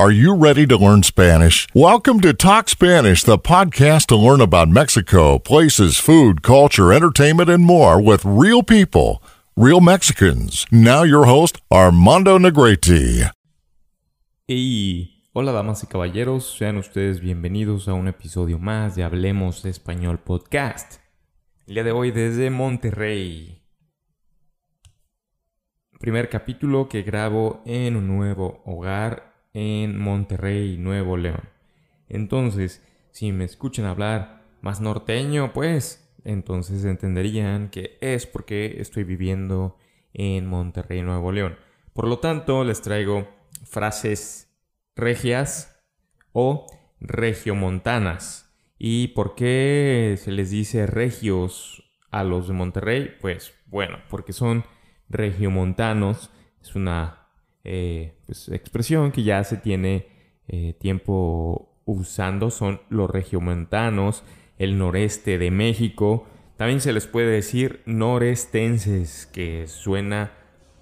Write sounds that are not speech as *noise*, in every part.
Are you ready to learn Spanish? Welcome to Talk Spanish, the podcast to learn about Mexico, places, food, culture, entertainment, and more with real people, real Mexicans. Now, your host, Armando Negrete. Y hola, damas y caballeros, sean ustedes bienvenidos a un episodio más de Hablemos Español Podcast. El día de hoy desde Monterrey. Primer capítulo que grabo en un nuevo hogar en Monterrey, Nuevo León. Entonces, si me escuchan hablar más norteño, pues entonces entenderían que es porque estoy viviendo en Monterrey, Nuevo León. Por lo tanto, les traigo frases regias o regiomontanas. ¿Y por qué se les dice regios a los de Monterrey? Pues bueno, porque son regiomontanos. Es una eh, pues, expresión que ya se tiene eh, tiempo usando. Son los regiomontanos, el noreste de México. También se les puede decir norestenses, que suena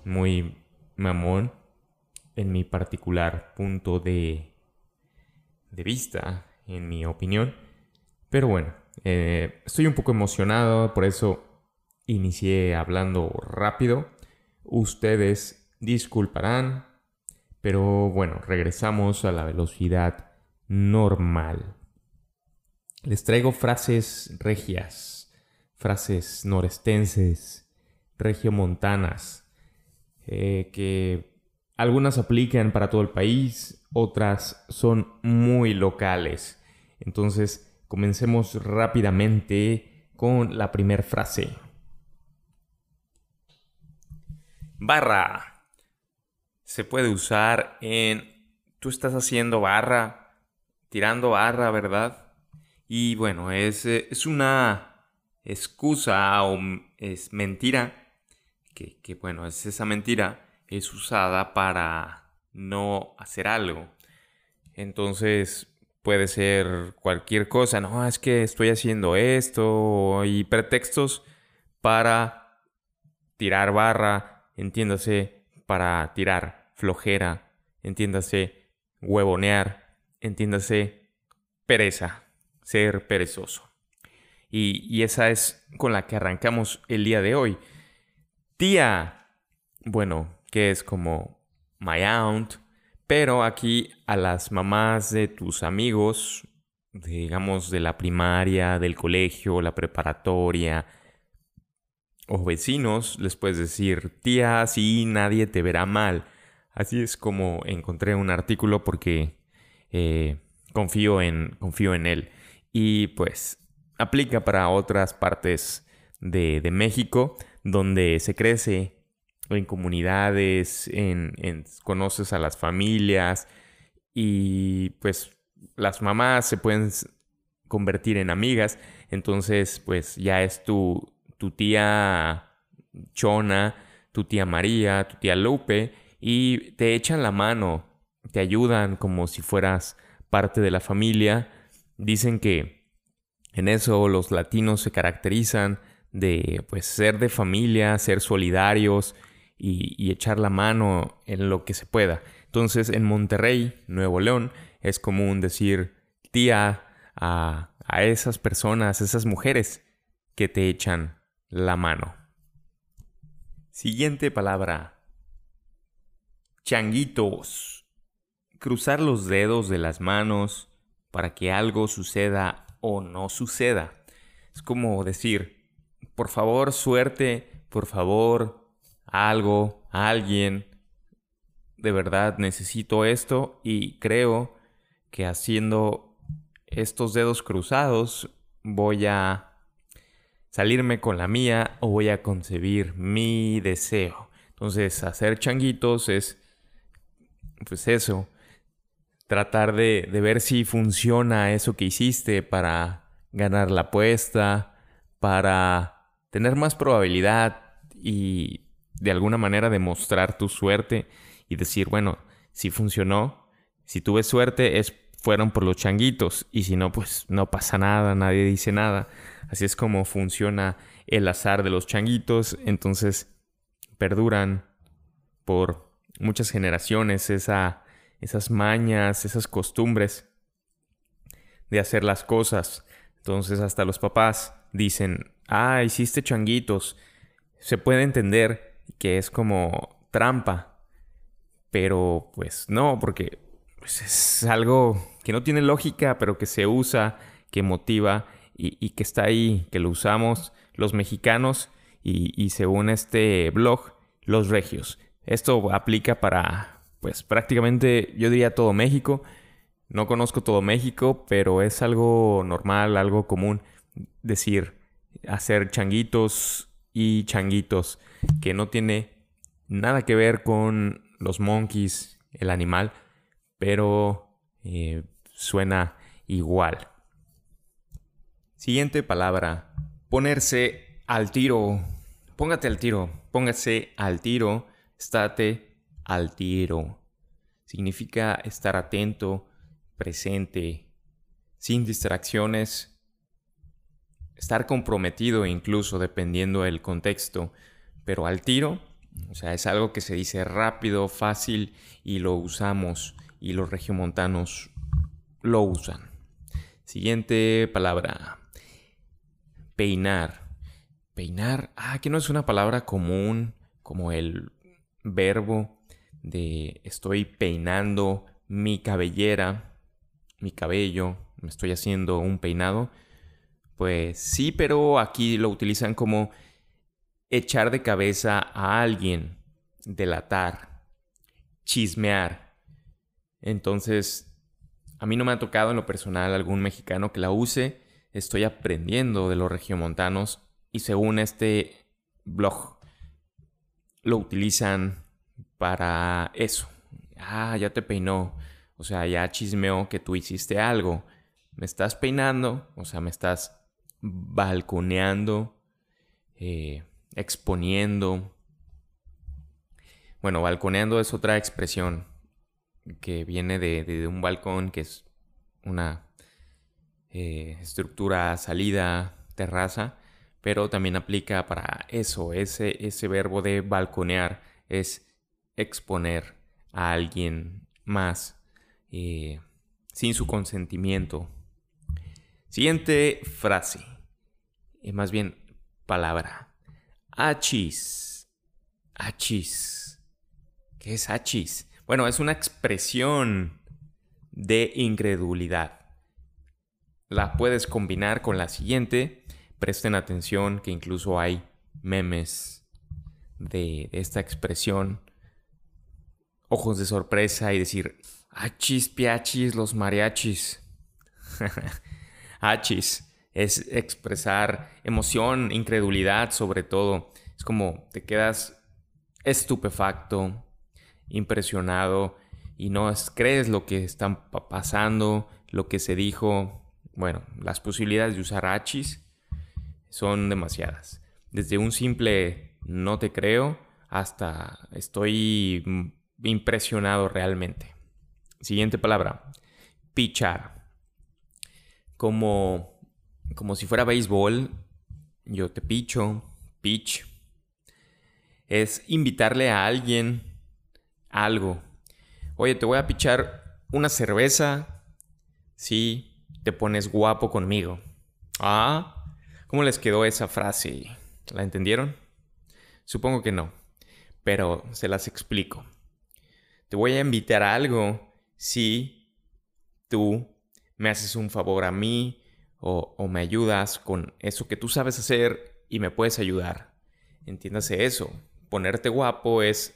muy mamón en mi particular punto de, de vista, en mi opinión. Pero bueno, eh, estoy un poco emocionado, por eso inicié hablando rápido. Ustedes disculparán, pero bueno, regresamos a la velocidad normal. Les traigo frases regias, frases norestenses, regiomontanas, eh, que algunas aplican para todo el país, otras son muy locales. Entonces, comencemos rápidamente con la primera frase. Barra. Se puede usar en... Tú estás haciendo barra, tirando barra, ¿verdad? Y bueno, es, eh, es una excusa o es mentira, que, que bueno, es esa mentira, es usada para no hacer algo. Entonces puede ser cualquier cosa, no, es que estoy haciendo esto y pretextos para tirar barra, entiéndase para tirar, flojera, entiéndase huevonear, entiéndase pereza, ser perezoso. Y, esa es con la que arrancamos el día de hoy. Tía, bueno, que es como my aunt, pero aquí a las mamás de tus amigos, digamos de la primaria, del colegio, la preparatoria, o vecinos, les puedes decir, tía, sí, nadie te verá mal. Así es como encontré un artículo porque eh, confío, en, confío en él. Y pues aplica para otras partes de, México donde se crece en comunidades, en, en, conoces a las familias y pues las mamás se pueden convertir en amigas. Entonces pues ya es tu, tu tía Chona, tu tía María, tu tía Lupe, y te echan la mano, te ayudan como si fueras parte de la familia. Dicen que en eso los latinos se caracterizan de pues ser de familia, ser solidarios y, echar la mano en lo que se pueda. Entonces en Monterrey, Nuevo León, es común decir tía a, a esas personas, esas mujeres que te echan la mano. Siguiente palabra. Changuitos. Cruzar los dedos de las manos para que algo suceda o no suceda. Es como decir, por favor, suerte, por favor, algo, alguien. De verdad necesito esto y creo que haciendo estos dedos cruzados voy a salirme con la mía o voy a concebir mi deseo. Entonces, hacer changuitos es, pues eso, tratar de, ver si funciona eso que hiciste para ganar la apuesta, para tener más probabilidad y de alguna manera demostrar tu suerte y decir, bueno, si funcionó, si tuve suerte es fueron por los changuitos y si no, pues no pasa nada, nadie dice nada. Así es como funciona el azar de los changuitos. Entonces perduran por muchas generaciones esa, esas mañas, esas costumbres de hacer las cosas. Entonces hasta los papás dicen, ah, hiciste changuitos. Se puede entender que es como trampa, pero pues no, porque pues, es algo que no tiene lógica, pero que se usa, que motiva y, que está ahí, que lo usamos los mexicanos y, y según este blog, los regios. Esto aplica para, pues prácticamente, yo diría todo México. No conozco todo México, pero es algo normal, algo común decir, hacer changuitos y changuitos, que no tiene nada que ver con los monkeys, el animal, pero eh, suena igual. Siguiente palabra, ponerse al tiro. Póngate al tiro, póngase al tiro, estate al tiro. Significa estar atento, presente, sin distracciones, estar comprometido incluso dependiendo del contexto, pero al tiro, o sea, es algo que se dice rápido, fácil y lo usamos y los regiomontanos lo usan. Siguiente palabra, Peinar. Peinar, ah, que no es una palabra común como el verbo de estoy peinando mi cabellera, mi cabello, me estoy haciendo un peinado. Pues sí, pero aquí lo utilizan como echar de cabeza a alguien, delatar, chismear. Entonces, a mí no me ha tocado en lo personal algún mexicano que la use estoy aprendiendo de los regiomontanos y según este blog lo utilizan para eso. Ah, ya te peinó. O sea, ya chismeó que tú hiciste algo. Me estás peinando, o sea, me estás balconeando, eh, exponiendo. Bueno, balconeando es otra expresión que viene de un balcón, que es una eh, estructura, salida, terraza, pero también aplica para eso, ese, ese verbo de balconear es exponer a alguien más eh, sin su consentimiento. Siguiente frase, eh, más bien palabra. Achis. Achis. ¿Qué es achis? Bueno, es una expresión de incredulidad la puedes combinar con la siguiente. Presten atención que incluso hay memes de, esta expresión. Ojos de sorpresa y decir, achis, piachis, los mariachis. *laughs* achis es expresar emoción, incredulidad sobre todo. Es como te quedas estupefacto, impresionado y no crees lo que está pasando, lo que se dijo, bueno, las posibilidades de usar achis son demasiadas. Desde un simple no te creo hasta estoy impresionado realmente. Siguiente palabra, pichar. Como, como si fuera béisbol, yo te picho, pitch. Es invitarle a alguien algo. Oye, te voy a pichar una cerveza. Sí, te pones guapo conmigo. Ah, ¿cómo les quedó esa frase? ¿La entendieron? Supongo que no, pero se las explico. Te voy a invitar a algo si tú me haces un favor a mí o, me ayudas con eso que tú sabes hacer y me puedes ayudar. Entiéndase eso. Ponerte guapo es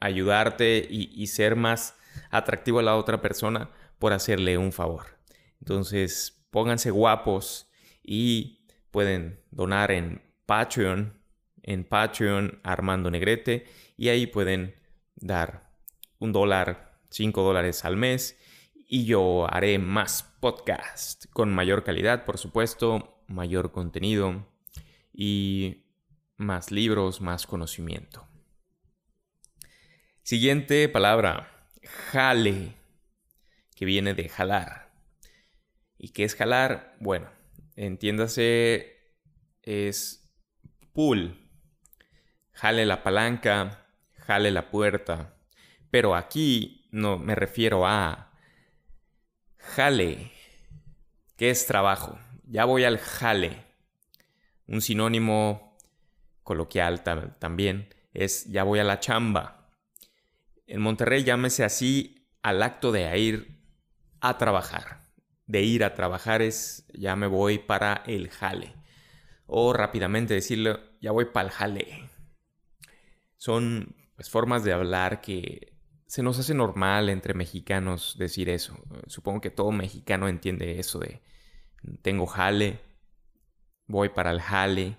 ayudarte y ser más atractivo a la otra persona por hacerle un favor. Entonces, pónganse guapos y pueden donar en Patreon, en Patreon Armando Negrete, y ahí pueden dar un dólar, cinco dólares al mes, y yo haré más podcast con mayor calidad, por supuesto, mayor contenido y más libros, más conocimiento. Siguiente palabra, jale, que viene de jalar. ¿Y qué es jalar? Bueno, entiéndase, es pull. Jale la palanca, jale la puerta. Pero aquí no me refiero a jale, que es trabajo. Ya voy al jale. Un sinónimo coloquial también es ya voy a la chamba. En Monterrey llámese así al acto de ir a trabajar. De ir a trabajar es ya me voy para el jale. O rápidamente decirle ya voy para el jale. Son pues, formas de hablar que se nos hace normal entre mexicanos decir eso. Supongo que todo mexicano entiende eso de tengo jale, voy para el jale,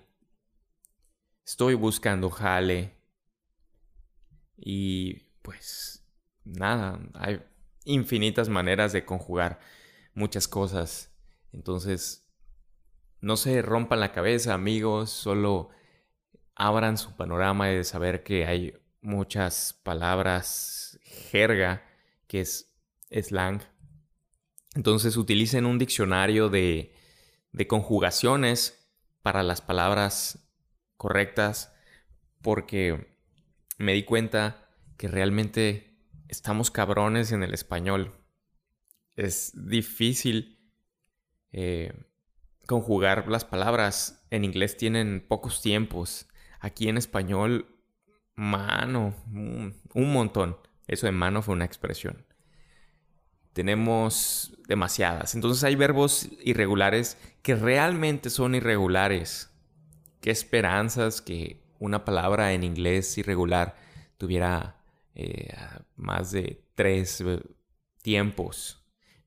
estoy buscando jale. Y pues nada, hay infinitas maneras de conjugar muchas cosas. Entonces, no se rompan la cabeza, amigos, solo abran su panorama de saber que hay muchas palabras jerga, que es slang. Entonces utilicen un diccionario de, de conjugaciones para las palabras correctas, porque me di cuenta que realmente estamos cabrones en el español. Es difícil eh, conjugar las palabras. En inglés tienen pocos tiempos. Aquí en español Mano, un montón. Eso de mano fue una expresión. Tenemos demasiadas. Entonces hay verbos irregulares que realmente son irregulares. Qué esperanzas que una palabra en inglés irregular tuviera eh, más de tres eh, tiempos.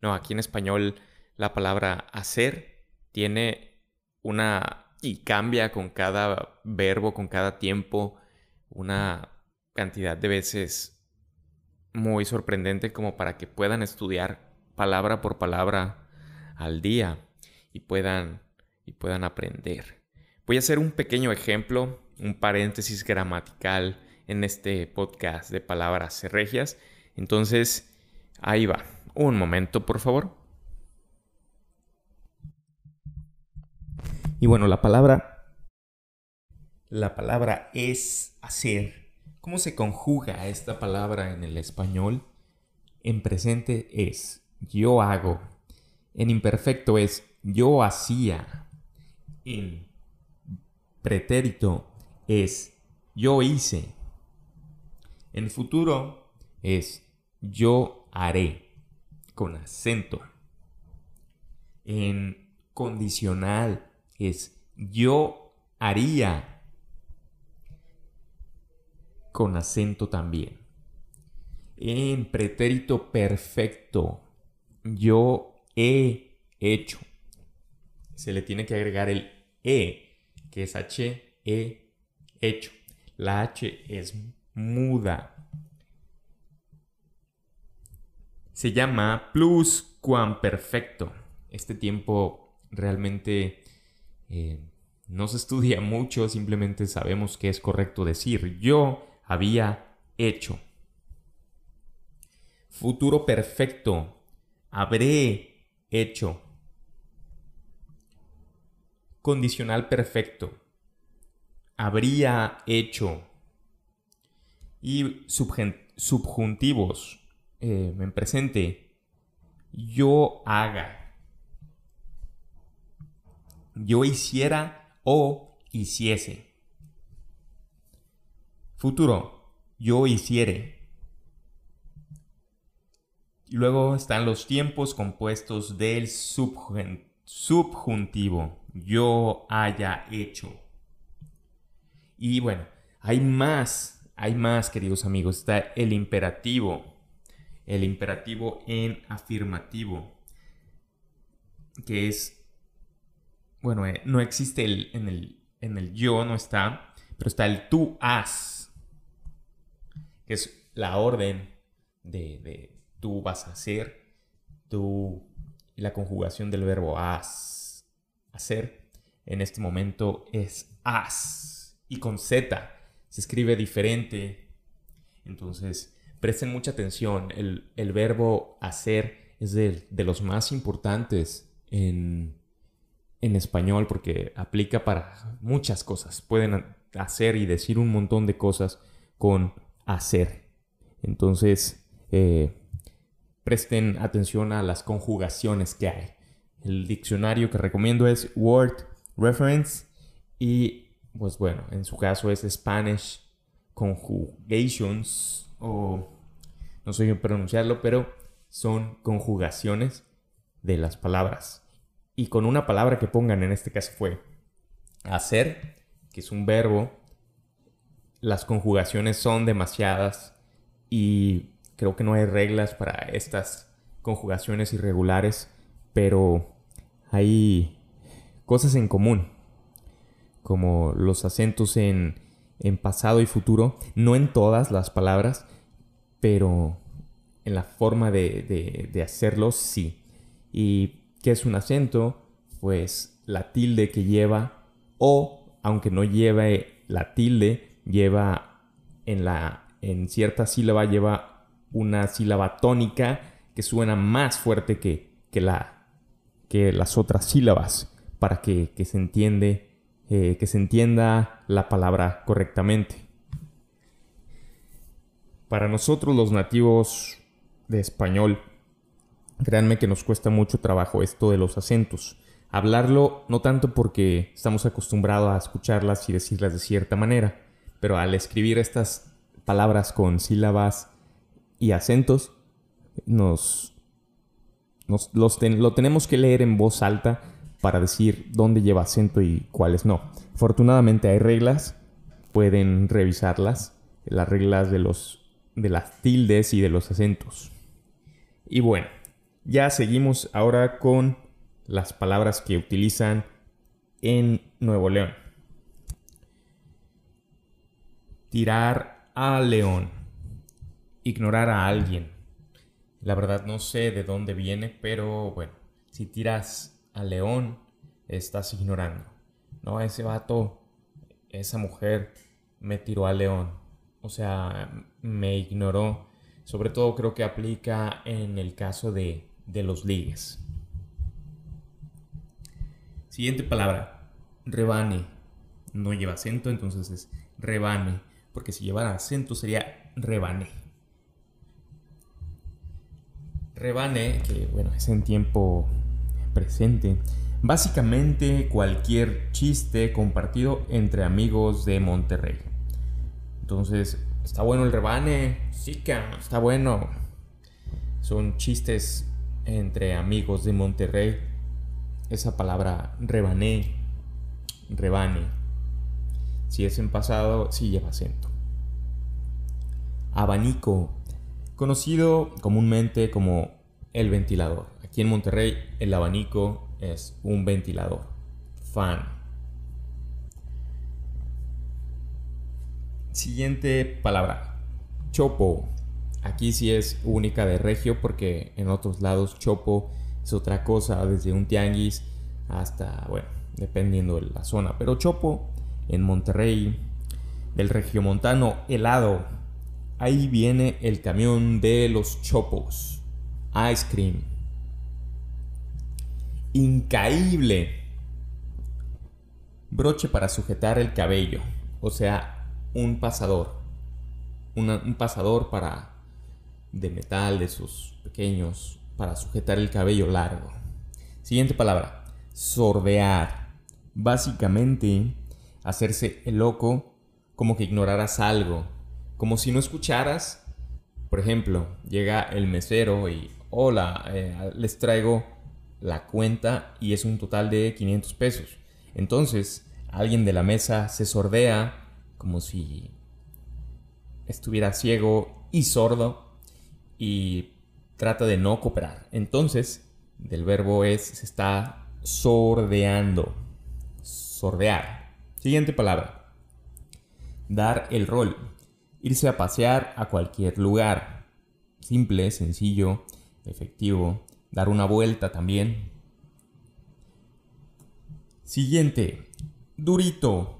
No, aquí en español la palabra hacer tiene una... y cambia con cada verbo, con cada tiempo una cantidad de veces muy sorprendente como para que puedan estudiar palabra por palabra al día y puedan, y puedan aprender. Voy a hacer un pequeño ejemplo, un paréntesis gramatical en este podcast de palabras regias. Entonces, ahí va. Un momento, por favor. Y bueno, la palabra la palabra es hacer. ¿Cómo se conjuga esta palabra en el español? En presente es yo hago. En imperfecto es yo hacía. En pretérito es yo hice. En futuro es yo haré con acento. En condicional es yo haría con acento también. En pretérito perfecto, yo he hecho. Se le tiene que agregar el e, que es h, he hecho. La h es muda. Se llama pluscuamperfecto. Este tiempo realmente eh, no se estudia *laughs* mucho, simplemente sabemos que es correcto decir. Yo había hecho. Futuro perfecto. Habré hecho. Condicional perfecto. Habría hecho. Y subjuntivos. Eh, en presente. Yo haga. Yo hiciera o hiciese. Futuro, yo hiciere. Luego están los tiempos compuestos del subjuntivo, yo haya hecho. Y bueno, hay más, hay más, queridos amigos. Está el imperativo, el imperativo en afirmativo, que es, bueno, eh, no existe el, en, el, en el yo, no está, pero está el tú has que es la orden de, tú vas a hacer, tú, la conjugación del verbo has, hacer, en este momento es has, y con Z se escribe diferente. Entonces, presten mucha atención, el, verbo hacer es de, los más importantes en, en español porque aplica para muchas cosas. Pueden hacer y decir un montón de cosas con hacer. Entonces, eh, presten atención a las conjugaciones que hay. El diccionario que recomiendo es Word Reference y pues bueno, en su caso es Spanish Conjugations o no sé pronunciarlo, pero son conjugaciones de las palabras. Y con una palabra que pongan en este caso fue hacer, que es un verbo, las conjugaciones son demasiadas y creo que no hay reglas para estas conjugaciones irregulares, pero hay cosas en común, como los acentos en, pasado y futuro, no en todas las palabras, pero en la forma de, de, hacerlos sí. ¿Y qué es un acento? Pues la tilde que lleva o, aunque no lleve la tilde, lleva en, la, en cierta sílaba, lleva una sílaba tónica que suena más fuerte que, que, la, que las otras sílabas para que, se entiende, eh, que se entienda la palabra correctamente. Para nosotros los nativos de español, créanme que nos cuesta mucho trabajo esto de los acentos. Hablarlo no tanto porque estamos acostumbrados a escucharlas y decirlas de cierta manera, pero al escribir estas palabras con sílabas y acentos, nos, nos lo tenemos que leer en voz alta para decir dónde lleva acento y cuáles no. Afortunadamente hay reglas, pueden revisarlas, las reglas de, los, de las tildes y de los acentos. Y bueno, ya seguimos ahora con las palabras que utilizan en Nuevo León. Tirar a león. Ignorar a alguien. La verdad no sé de dónde viene, pero bueno, si tiras a león, estás ignorando. No, ese vato, esa mujer me tiró a león. O sea, me ignoró. Sobre todo creo que aplica en el caso de, de los ligues. Siguiente palabra, rebane. No lleva acento, entonces es rebane porque si llevara acento sería rebane. Rebane, que bueno, es en tiempo presente, básicamente cualquier chiste compartido entre amigos de Monterrey. Entonces, está bueno el rebane, que está bueno. Son chistes entre amigos de Monterrey. Esa palabra rebané, rebane si es en pasado, sí lleva acento. Abanico, conocido comúnmente como el ventilador. Aquí en Monterrey el abanico es un ventilador. Fan. Siguiente palabra. Chopo. Aquí sí es única de regio porque en otros lados chopo es otra cosa, desde un tianguis hasta, bueno, dependiendo de la zona. Pero chopo en Monterrey, del regiomontano helado. Ahí viene el camión de los chopos. Ice cream. Incaíble. Broche para sujetar el cabello. O sea, un pasador. un pasador para de metal de esos pequeños para sujetar el cabello largo. Siguiente palabra. Sordear. Básicamente hacerse el loco, como que ignoraras algo, como si no escucharas. Por ejemplo, llega el mesero y, hola, eh, les traigo la cuenta y es un total de 500 pesos. Entonces, alguien de la mesa se sordea como si estuviera ciego y sordo y trata de no cooperar. Entonces, del verbo es se está sordeando. Sordear. Siguiente palabra. Dar el rol. Irse a pasear a cualquier lugar. Simple, sencillo, efectivo. Dar una vuelta también. Siguiente. Durito.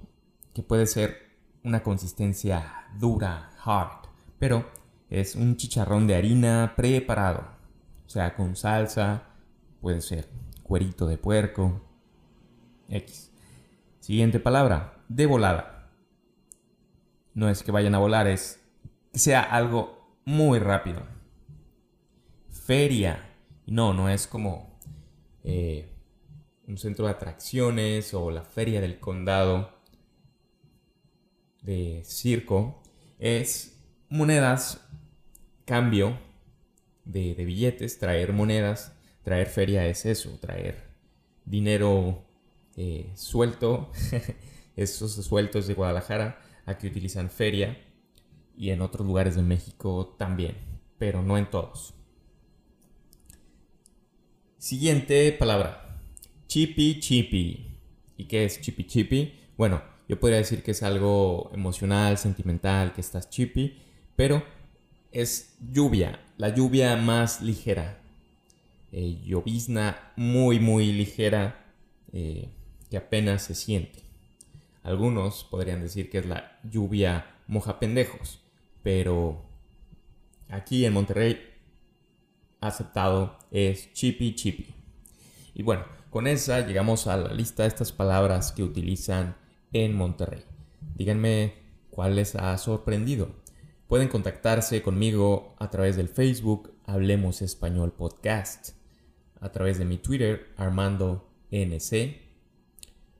Que puede ser una consistencia dura, hard. Pero es un chicharrón de harina preparado. O sea, con salsa. Puede ser cuerito de puerco. X. Siguiente palabra, de volada. No es que vayan a volar, es que sea algo muy rápido. feria. No, no es como eh, un centro de atracciones o la feria del condado de circo. Es monedas, cambio de, billetes, traer monedas. Traer feria es eso, traer dinero eh, suelto, *laughs* esos sueltos de Guadalajara, aquí utilizan feria y en otros lugares de México también, pero no en todos. Siguiente palabra. Chippy chippy. ¿Y qué es chippy chippy? Bueno, yo podría decir que es algo emocional, sentimental, que estás chippy, pero es lluvia, la lluvia más ligera. Eh, llovizna muy, muy ligera eh, que apenas se siente. Algunos podrían decir que es la lluvia moja pendejos, pero aquí en Monterrey aceptado es chippy chippy. Y bueno, con esa llegamos a la lista de estas palabras que utilizan en Monterrey. Díganme cuál les ha sorprendido. Pueden contactarse conmigo a través del Facebook Hablemos Español Podcast, a través de mi Twitter Armando NC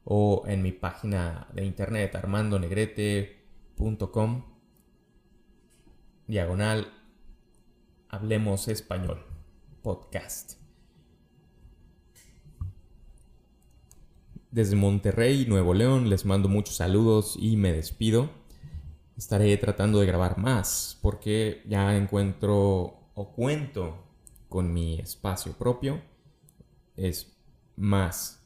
o en mi página de internet armandonegrete.com diagonal Hablemos Español podcast. Desde Monterrey, Nuevo León, les mando muchos saludos y me despido. Estaré tratando de grabar más porque ya encuentro o cuento con mi espacio propio. Es más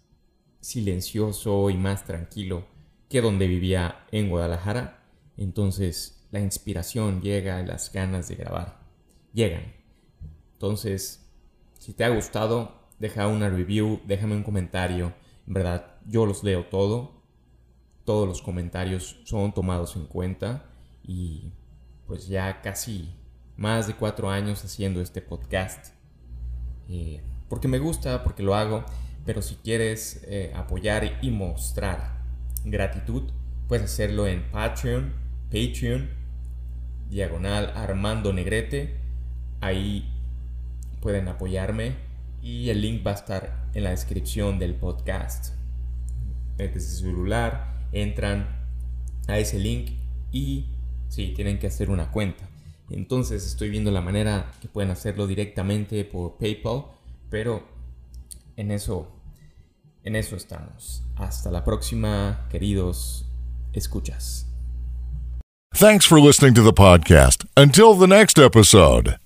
silencioso y más tranquilo que donde vivía en Guadalajara. Entonces la inspiración llega las ganas de grabar llegan. Entonces si te ha gustado, deja una review, déjame un comentario. En verdad, yo los leo todo. Todos los comentarios son tomados en cuenta. Y pues ya casi más de cuatro años haciendo este podcast. Eh, porque me gusta, porque lo hago. Pero si quieres eh, apoyar y mostrar gratitud, puedes hacerlo en Patreon, Patreon, diagonal Armando Negrete. Ahí pueden apoyarme y el link va a estar en la descripción del podcast. Desde su celular entran a ese link y sí, tienen que hacer una cuenta. Entonces estoy viendo la manera que pueden hacerlo directamente por PayPal, pero en eso en eso estamos. Hasta la próxima, queridos escuchas. Thanks for listening to the podcast. Until the next episode.